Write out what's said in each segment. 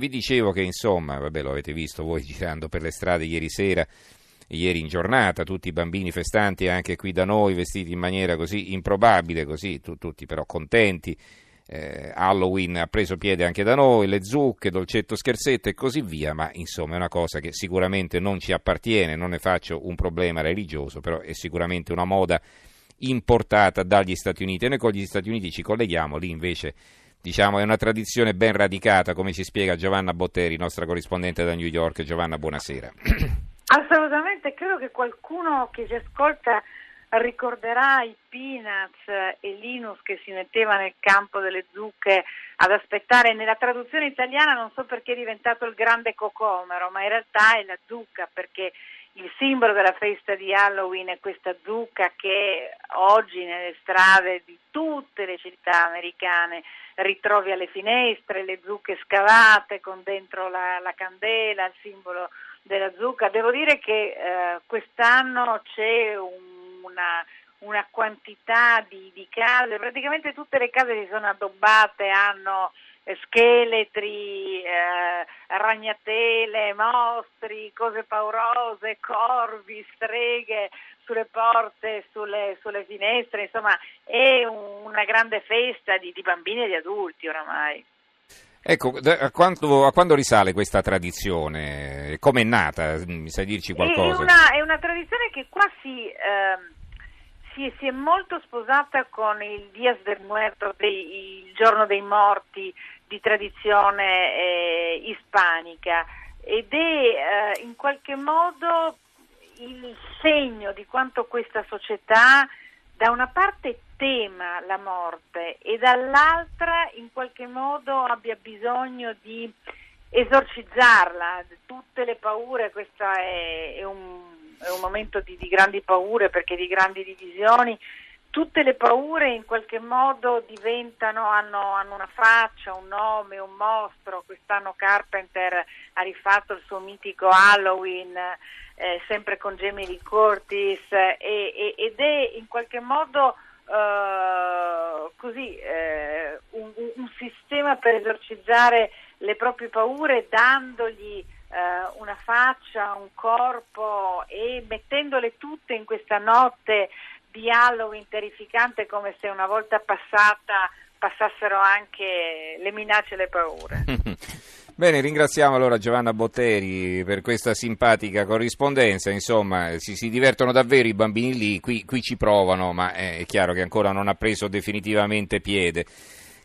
Vi dicevo che insomma, vabbè lo avete visto voi girando per le strade ieri sera, ieri in giornata, tutti i bambini festanti anche qui da noi vestiti in maniera così improbabile, così tu, tutti però contenti. Eh, Halloween ha preso piede anche da noi, le zucche, dolcetto scherzetto e così via, ma insomma è una cosa che sicuramente non ci appartiene, non ne faccio un problema religioso, però è sicuramente una moda importata dagli Stati Uniti e noi con gli Stati Uniti ci colleghiamo, lì invece diciamo, è una tradizione ben radicata, come ci spiega Giovanna Botteri, nostra corrispondente da New York. Giovanna, buonasera. Assolutamente, credo che qualcuno che ci ascolta ricorderà i Peanuts e Linus che si metteva nel campo delle zucche ad aspettare. Nella traduzione italiana non so perché è diventato il grande cocomero, ma in realtà è la zucca perché il simbolo della festa di Halloween è questa zucca che oggi nelle strade di tutte le città americane ritrovi alle finestre, le zucche scavate con dentro la, la candela, il simbolo della zucca. Devo dire che eh, quest'anno c'è un, una, una, quantità di, di, case, praticamente tutte le case si sono addobbate, hanno eh, scheletri, ragnatele, mostri, cose paurose, corvi, streghe sulle porte, sulle, sulle finestre, insomma è una grande festa di, di bambini e di adulti oramai. Ecco, a quando, a quando, risale questa tradizione? Come è nata? Mi sai dirci qualcosa? È una, è una tradizione che qua si, eh, si, si, è molto sposata con il Dias del Muerto, dei, il giorno dei morti di tradizione eh, ispanica. Ed è eh, in qualche modo il segno di quanto questa società da una parte tema la morte e dall'altra in qualche modo abbia bisogno di esorcizzarla, tutte le paure, questo è, è, un, è un, momento di, di grandi paure perché di grandi divisioni, tutte le paure in qualche modo diventano, hanno, hanno, una faccia, un nome, un mostro. Quest'anno Carpenter ha rifatto il suo mitico Halloween, eh, sempre con Jamie Lee Curtis, eh, e, ed è in qualche modo eh, così, eh, un, un, sistema per esorcizzare le proprie paure dandogli una faccia, un corpo e mettendole tutte in questa notte di Halloween terrificante come se una volta passata passassero anche le minacce e le paure. Bene, ringraziamo allora Giovanna Botteri per questa simpatica corrispondenza, insomma si, si divertono davvero i bambini lì, qui, qui, ci provano, ma è chiaro che ancora non ha preso definitivamente piede.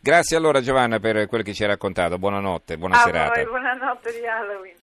Grazie allora Giovanna per quel che ci hai raccontato, buonanotte, buona A serata. Voi, buonanotte di Halloween.